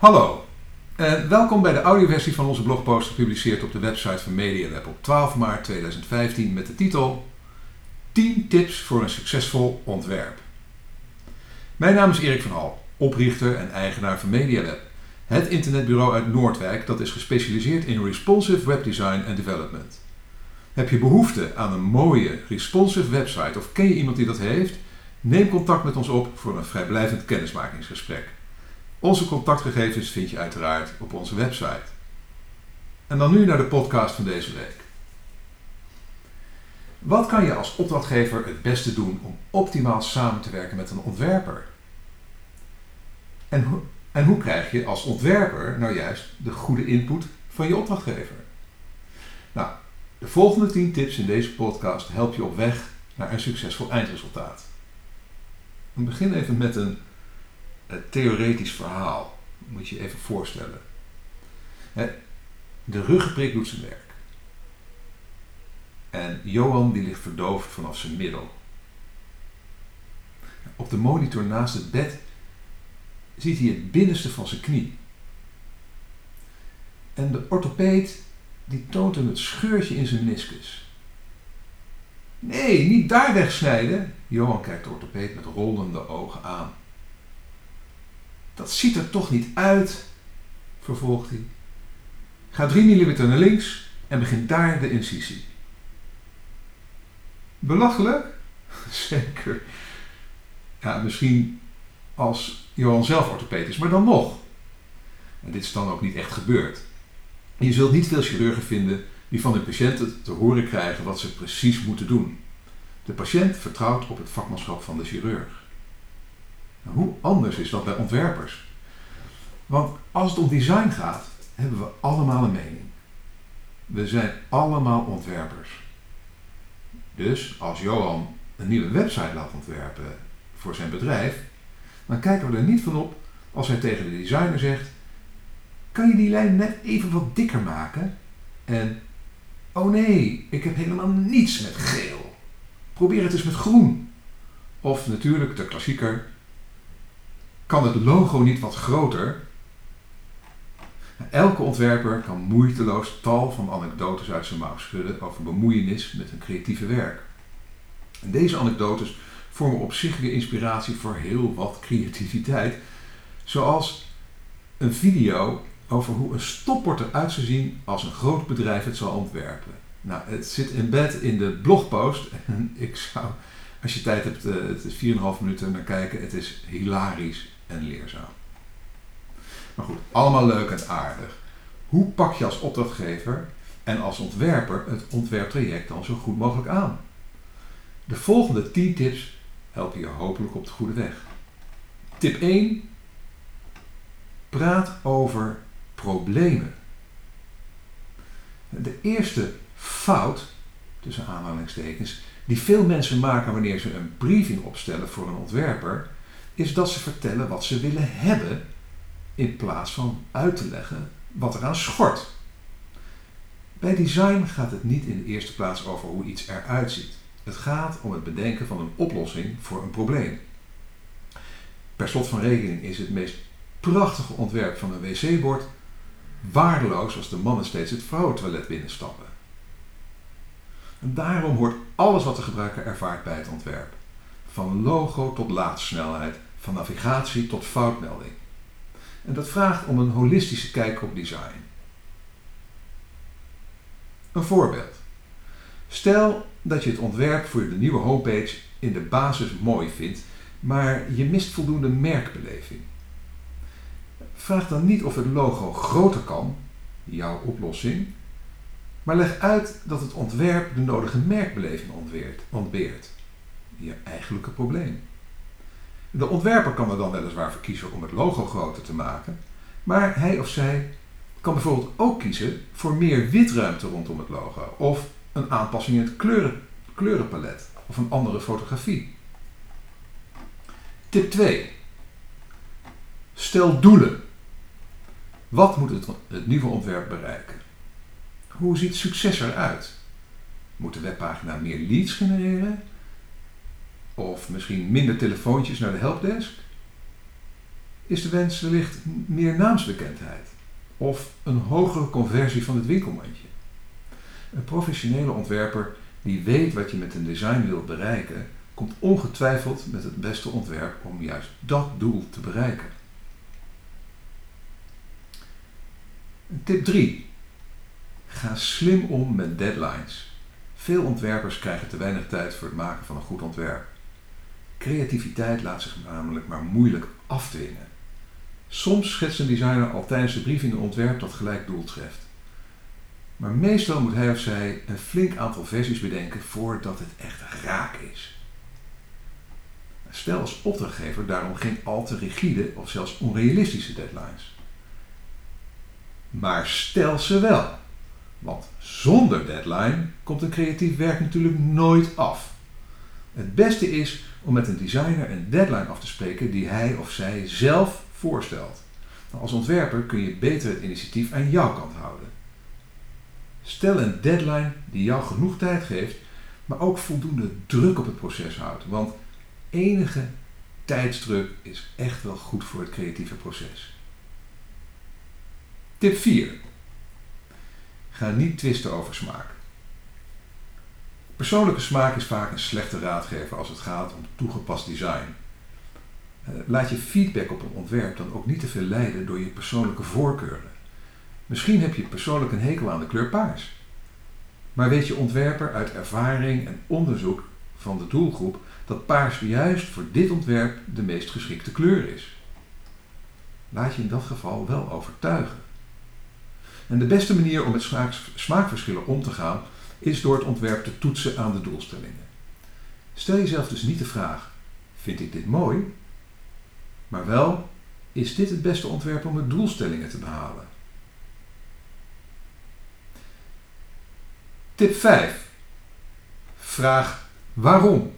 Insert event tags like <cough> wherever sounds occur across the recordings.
Hallo en welkom bij de audioversie van onze blogpost gepubliceerd op de website van MediaWeb op 12 maart 2015 met de titel 10 tips voor een succesvol ontwerp. Mijn naam is Erik van Hal, oprichter en eigenaar van MediaWeb, het internetbureau uit Noordwijk dat is gespecialiseerd in responsive webdesign en development. Heb je behoefte aan een mooie responsive website of ken je iemand die dat heeft? Neem contact met ons op voor een vrijblijvend kennismakingsgesprek. Onze contactgegevens vind je uiteraard op onze website. En dan nu naar de podcast van deze week. Wat kan je als opdrachtgever het beste doen om optimaal samen te werken met een ontwerper? En, en hoe krijg je als ontwerper nou juist de goede input van je opdrachtgever? Nou, de volgende 10 tips in deze podcast helpen je op weg naar een succesvol eindresultaat. We beginnen even met een theoretisch verhaal. Moet je even voorstellen. De ruggenprik doet zijn werk. En Johan die ligt verdoofd vanaf zijn middel. Op de monitor naast het bed ziet hij het binnenste van zijn knie. En de orthopeed die toont hem het scheurtje in zijn meniscus. Nee, niet daar wegsnijden. Johan kijkt de orthopeed met rollende ogen aan. Dat ziet er toch niet uit, vervolgt hij. Ga 3 mm naar links en begint daar de incisie. Belachelijk? <laughs> Zeker. Ja, misschien als Johan zelf orthopeed is, maar dan nog. En dit is dan ook niet echt gebeurd. Je zult niet veel chirurgen vinden die van de patiënten te horen krijgen wat ze precies moeten doen. De patiënt vertrouwt op het vakmanschap van de chirurg. Hoe anders is dat bij ontwerpers? Want als het om design gaat, hebben we allemaal een mening. We zijn allemaal ontwerpers. Dus als Johan een nieuwe website laat ontwerpen voor zijn bedrijf, dan kijken we er niet van op als hij tegen de designer zegt: Kan je die lijn net even wat dikker maken? En oh nee, ik heb helemaal niets met geel. Probeer het eens met groen. Of natuurlijk de klassieker: kan het logo niet wat groter? Elke ontwerper kan moeiteloos tal van anekdotes uit zijn mouw schudden over bemoeienis met hun creatieve werk. En deze anekdotes vormen op zich weer inspiratie voor heel wat creativiteit, zoals een video over hoe een stopbord eruit zou zien als een groot bedrijf het zal ontwerpen. Nou, het zit in bed in de blogpost en <laughs> ik zou, als je tijd hebt, eh, het is 4,5 minuten naar kijken. Het is hilarisch en leerzaam. Maar goed, allemaal leuk en aardig. Hoe pak je als opdrachtgever en als ontwerper het ontwerptraject dan zo goed mogelijk aan? De volgende 10 tips helpen je hopelijk op de goede weg. Tip 1. Praat over problemen. De eerste fout, tussen aanhalingstekens, die veel mensen maken wanneer ze een briefing opstellen voor een ontwerper, is dat ze vertellen wat ze willen hebben in plaats van uit te leggen wat eraan schort. Bij design gaat het niet in de eerste plaats over hoe iets eruit ziet. Het gaat om het bedenken van een oplossing voor een probleem. Per slot van rekening is het meest prachtige ontwerp van een wc-bord waardeloos als de mannen steeds het vrouwentoilet binnenstappen. Daarom hoort alles wat de gebruiker ervaart bij het ontwerp. Van logo tot laadsnelheid, van navigatie tot foutmelding. En dat vraagt om een holistische kijk op design. Een voorbeeld. Stel dat je het ontwerp voor de nieuwe homepage in de basis mooi vindt, maar je mist voldoende merkbeleving. Vraag dan niet of het logo groter kan, jouw oplossing, maar leg uit dat het ontwerp de nodige merkbeleving ontbeert, je eigenlijke probleem. De ontwerper kan er dan weliswaar voor kiezen om het logo groter te maken, maar hij of zij kan bijvoorbeeld ook kiezen voor meer witruimte rondom het logo of een aanpassing in het kleuren, kleurenpalet of een andere fotografie. Tip 2. Stel doelen. Wat moet het nieuwe ontwerp bereiken? Hoe ziet succes eruit? Moet de webpagina meer leads genereren? Of misschien minder telefoontjes naar de helpdesk? is de wens wellicht meer naamsbekendheid of een hogere conversie van het winkelmandje. Een professionele ontwerper die weet wat je met een design wilt bereiken, komt ongetwijfeld met het beste ontwerp om juist dat doel te bereiken. Tip 3. Ga slim om met deadlines. Veel ontwerpers krijgen te weinig tijd voor het maken van een goed ontwerp. Creativiteit laat zich namelijk maar moeilijk afdwingen. Soms schetst een designer al tijdens de briefing een ontwerp dat gelijk doel treft. Maar meestal moet hij of zij een flink aantal versies bedenken voordat het echt raak is. Stel als opdrachtgever daarom geen al te rigide of zelfs onrealistische deadlines. Maar stel ze wel. Want zonder deadline komt een creatief werk natuurlijk nooit af. Het beste is om met een designer een deadline af te spreken die hij of zij zelf voorstelt. Nou, als ontwerper kun je beter het initiatief aan jouw kant houden. Stel een deadline die jou genoeg tijd geeft, maar ook voldoende druk op het proces houdt. Want enige tijdsdruk is echt wel goed voor het creatieve proces. Tip 4. Ga niet twisten over smaak. Persoonlijke smaak is vaak een slechte raadgever als het gaat om toegepast design. Eh, laat je feedback op een ontwerp dan ook niet te veel leiden door je persoonlijke voorkeuren. Misschien heb je persoonlijk een hekel aan de kleur paars. Maar weet je ontwerper uit ervaring en onderzoek van de doelgroep dat paars juist voor dit ontwerp de meest geschikte kleur is? Laat je in dat geval wel overtuigen. En de beste manier om met smaakverschillen om te gaan is door het ontwerp te toetsen aan de doelstellingen. Stel jezelf dus niet de vraag: vind ik dit mooi? Maar wel, is dit het beste ontwerp om de doelstellingen te behalen? Tip 5. Vraag waarom.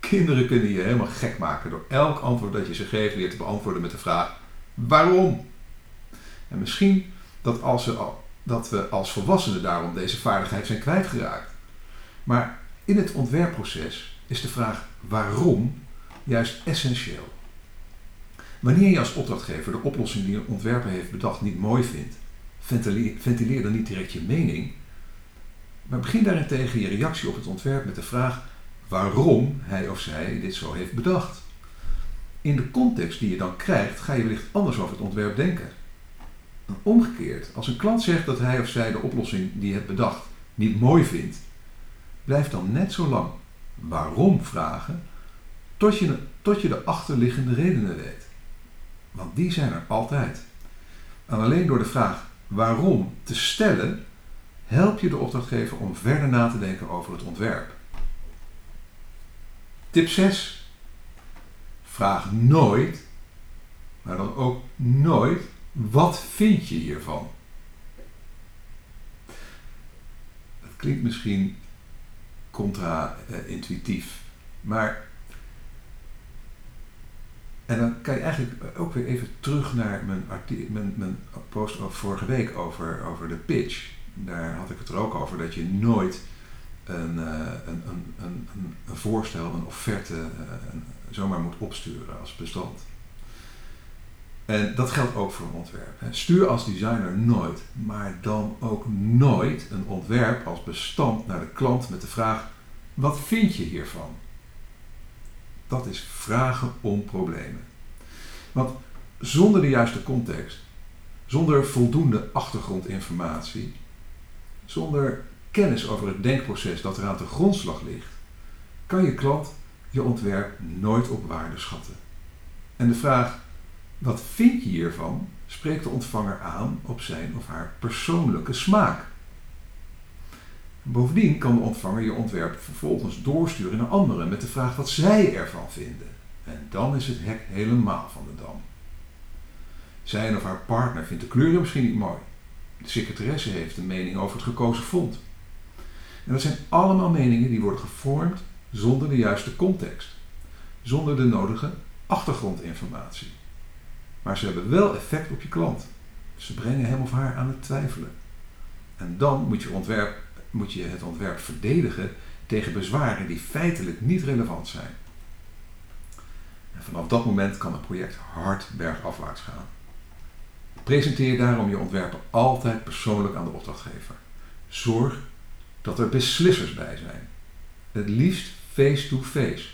Kinderen kunnen je helemaal gek maken door elk antwoord dat je ze geeft weer te beantwoorden met de vraag waarom. En misschien dat, als we, dat we als volwassenen daarom deze vaardigheid zijn kwijtgeraakt. Maar in het ontwerpproces is de vraag waarom juist essentieel. Wanneer je als opdrachtgever de oplossing die een ontwerper heeft bedacht niet mooi vindt, ventileer, dan niet direct je mening, maar begin daarentegen je reactie op het ontwerp met de vraag waarom hij of zij dit zo heeft bedacht. In de context die je dan krijgt, ga je wellicht anders over het ontwerp denken. Omgekeerd, als een klant zegt dat hij of zij de oplossing die je bedacht niet mooi vindt, blijf dan net zo lang waarom vragen tot je, tot je de achterliggende redenen weet. Want die zijn er altijd. En alleen door de vraag waarom te stellen, help je de opdrachtgever om verder na te denken over het ontwerp. Tip 6. Vraag nooit, maar dan ook nooit wat vind je hiervan? Dat klinkt misschien contra-intuïtief, maar. En dan kan je eigenlijk ook weer even terug naar mijn, mijn, mijn post van vorige week over, over de pitch. Daar had ik het er ook over dat je nooit een, uh, een, een, een, een, voorstel, een offerte uh, zomaar moet opsturen als bestand. En dat geldt ook voor een ontwerp. Stuur als designer nooit, maar dan ook nooit een ontwerp als bestand naar de klant met de vraag: wat vind je hiervan? Dat is vragen om problemen. Want zonder de juiste context, zonder voldoende achtergrondinformatie, zonder kennis over het denkproces dat er aan de grondslag ligt, kan je klant je ontwerp nooit op waarde schatten. En de vraag wat vind je hiervan? Spreekt de ontvanger aan op zijn of haar persoonlijke smaak. Bovendien kan de ontvanger je ontwerp vervolgens doorsturen naar anderen met de vraag wat zij ervan vinden. En dan is het hek helemaal van de dam. Zijn of haar partner vindt de kleuren misschien niet mooi. De secretaresse heeft een mening over het gekozen font. En dat zijn allemaal meningen die worden gevormd zonder de juiste context, zonder de nodige achtergrondinformatie. Maar ze hebben wel effect op je klant. Ze brengen hem of haar aan het twijfelen. En dan moet je, ontwerp, moet je het ontwerp verdedigen tegen bezwaren die feitelijk niet relevant zijn. En vanaf dat moment kan het project hard bergafwaarts gaan. Presenteer daarom je ontwerpen altijd persoonlijk aan de opdrachtgever. Zorg dat er beslissers bij zijn. Het liefst face-to-face.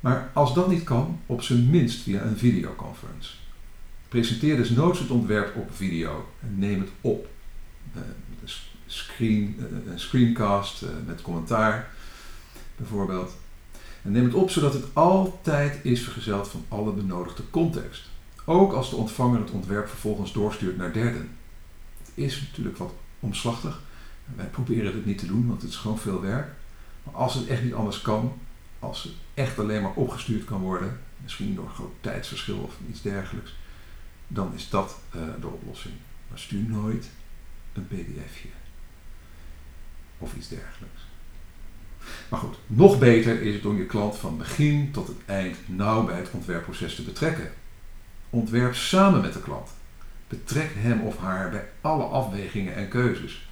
Maar als dat niet kan, op zijn minst via een videoconference. Presenteer dus noods het ontwerp op video en neem het op. Uh, screen, uh, een screencast uh, met commentaar bijvoorbeeld. En neem het op zodat het altijd is vergezeld van alle benodigde context. Ook als de ontvanger het ontwerp vervolgens doorstuurt naar derden. Het is natuurlijk wat omslachtig. Wij proberen het niet te doen, want het is gewoon veel werk. Maar als het echt niet anders kan, als het echt alleen maar opgestuurd kan worden, misschien door groot tijdsverschil of iets dergelijks, dan is dat uh, de oplossing. Maar stuur nooit een pdfje of iets dergelijks. Maar goed, nog beter is het om je klant van begin tot het eind nauw bij het ontwerpproces te betrekken. Ontwerp samen met de klant. Betrek hem of haar bij alle afwegingen en keuzes.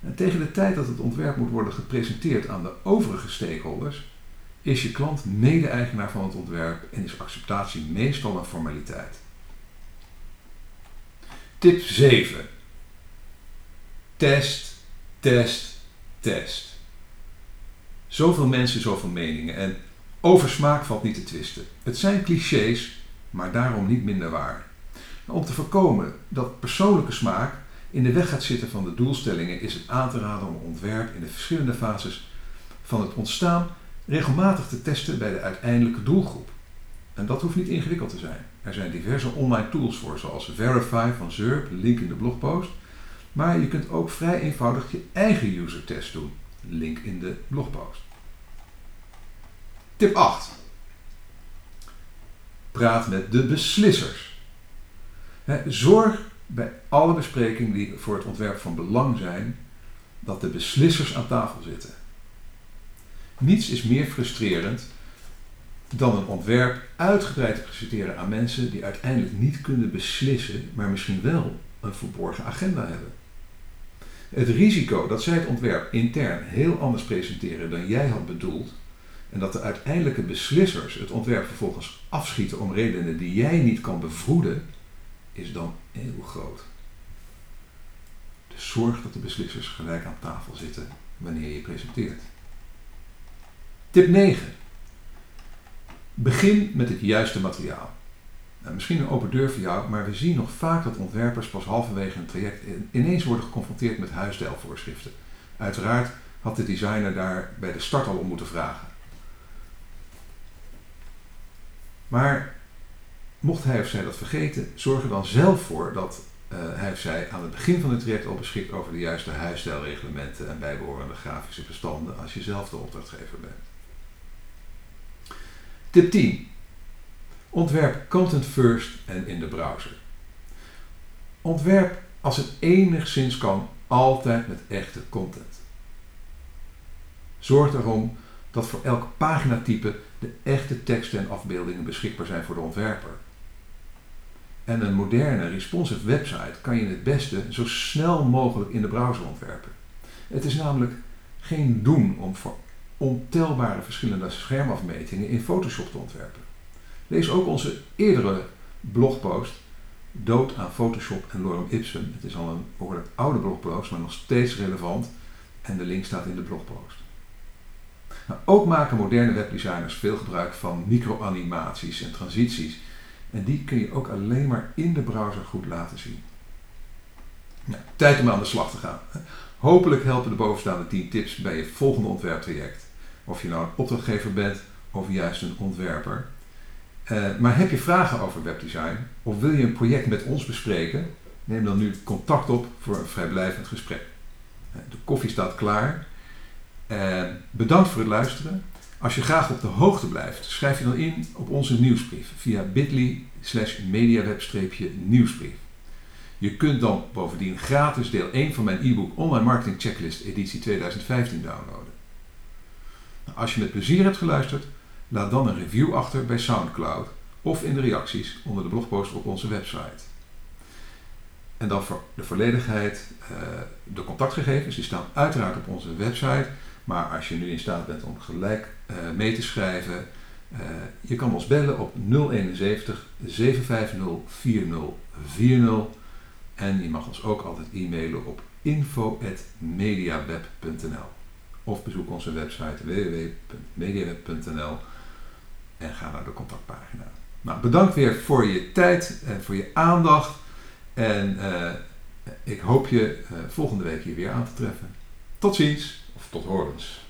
En tegen de tijd dat het ontwerp moet worden gepresenteerd aan de overige stakeholders, is je klant mede-eigenaar van het ontwerp en is acceptatie meestal een formaliteit. Tip 7. Test, test, test. Zoveel mensen, zoveel meningen. En over smaak valt niet te twisten. Het zijn clichés, maar daarom niet minder waar. Om te voorkomen dat persoonlijke smaak in de weg gaat zitten van de doelstellingen, is het aan te raden om ontwerp in de verschillende fases van het ontstaan regelmatig te testen bij de uiteindelijke doelgroep. En dat hoeft niet ingewikkeld te zijn. Er zijn diverse online tools voor, zoals Verify van ZURP, link in de blogpost. Maar je kunt ook vrij eenvoudig je eigen user test doen, link in de blogpost. Tip 8. Praat met de beslissers. zorg bij alle besprekingen die voor het ontwerp van belang zijn, dat de beslissers aan tafel zitten. Niets is meer frustrerend dan een ontwerp uitgebreid te presenteren aan mensen die uiteindelijk niet kunnen beslissen, maar misschien wel een verborgen agenda hebben. Het risico dat zij het ontwerp intern heel anders presenteren dan jij had bedoeld, en dat de uiteindelijke beslissers het ontwerp vervolgens afschieten om redenen die jij niet kan bevroeden, is dan heel groot. Dus zorg dat de beslissers gelijk aan tafel zitten wanneer je presenteert. Tip 9. Begin met het juiste materiaal. Nou, misschien een open deur voor jou, maar we zien nog vaak dat ontwerpers pas halverwege een traject ineens worden geconfronteerd met huisstijlvoorschriften. Uiteraard had de designer daar bij de start al om moeten vragen. Maar mocht hij of zij dat vergeten, zorg er dan zelf voor dat uh, hij of zij aan het begin van het traject al beschikt over de juiste huisstijlreglementen en bijbehorende grafische bestanden als je zelf de opdrachtgever bent. Tip 10. Ontwerp content first en in de browser. Ontwerp als het enigszins kan altijd met echte content. Zorg erom dat voor elk paginatype de echte teksten en afbeeldingen beschikbaar zijn voor de ontwerper. En een moderne, responsive website kan je het beste zo snel mogelijk in de browser ontwerpen. Het is namelijk geen doen om voor ontelbare verschillende schermafmetingen in Photoshop te ontwerpen. Lees ook onze eerdere blogpost Dood aan Photoshop en Lorem Ipsum. Het is al een behoorlijk oude blogpost, maar nog steeds relevant. En de link staat in de blogpost. Nou, ook maken moderne webdesigners veel gebruik van microanimaties en transities. En die kun je ook alleen maar in de browser goed laten zien. Nou, tijd om aan de slag te gaan. Hopelijk helpen de bovenstaande 10 tips bij je volgende ontwerptraject. Of je nou een opdrachtgever bent of juist een ontwerper. Uh, maar heb je vragen over webdesign of wil je een project met ons bespreken? Neem dan nu contact op voor een vrijblijvend gesprek. De koffie staat klaar uh, bedankt voor het luisteren. Als je graag op de hoogte blijft, schrijf je dan in op onze nieuwsbrief via bit.ly slash mediaweb-nieuwsbrief. Je kunt dan bovendien gratis deel 1 van mijn e-book Online Marketing Checklist editie 2015 downloaden. Als je met plezier hebt geluisterd, laat dan een review achter bij SoundCloud of in de reacties onder de blogpost op onze website. En dan voor de volledigheid, uh, de contactgegevens, die staan uiteraard op onze website. Maar als je nu in staat bent om gelijk uh, mee te schrijven, Uh, je kan ons bellen op 071 750 4040 en je mag ons ook altijd e-mailen op info.mediaweb.nl of bezoek onze website www.mediaweb.nl en ga naar de contactpagina. Nou, bedankt weer voor je tijd en voor je aandacht. En uh, ik hoop je uh, volgende week hier weer aan te treffen. Tot ziens of tot horens.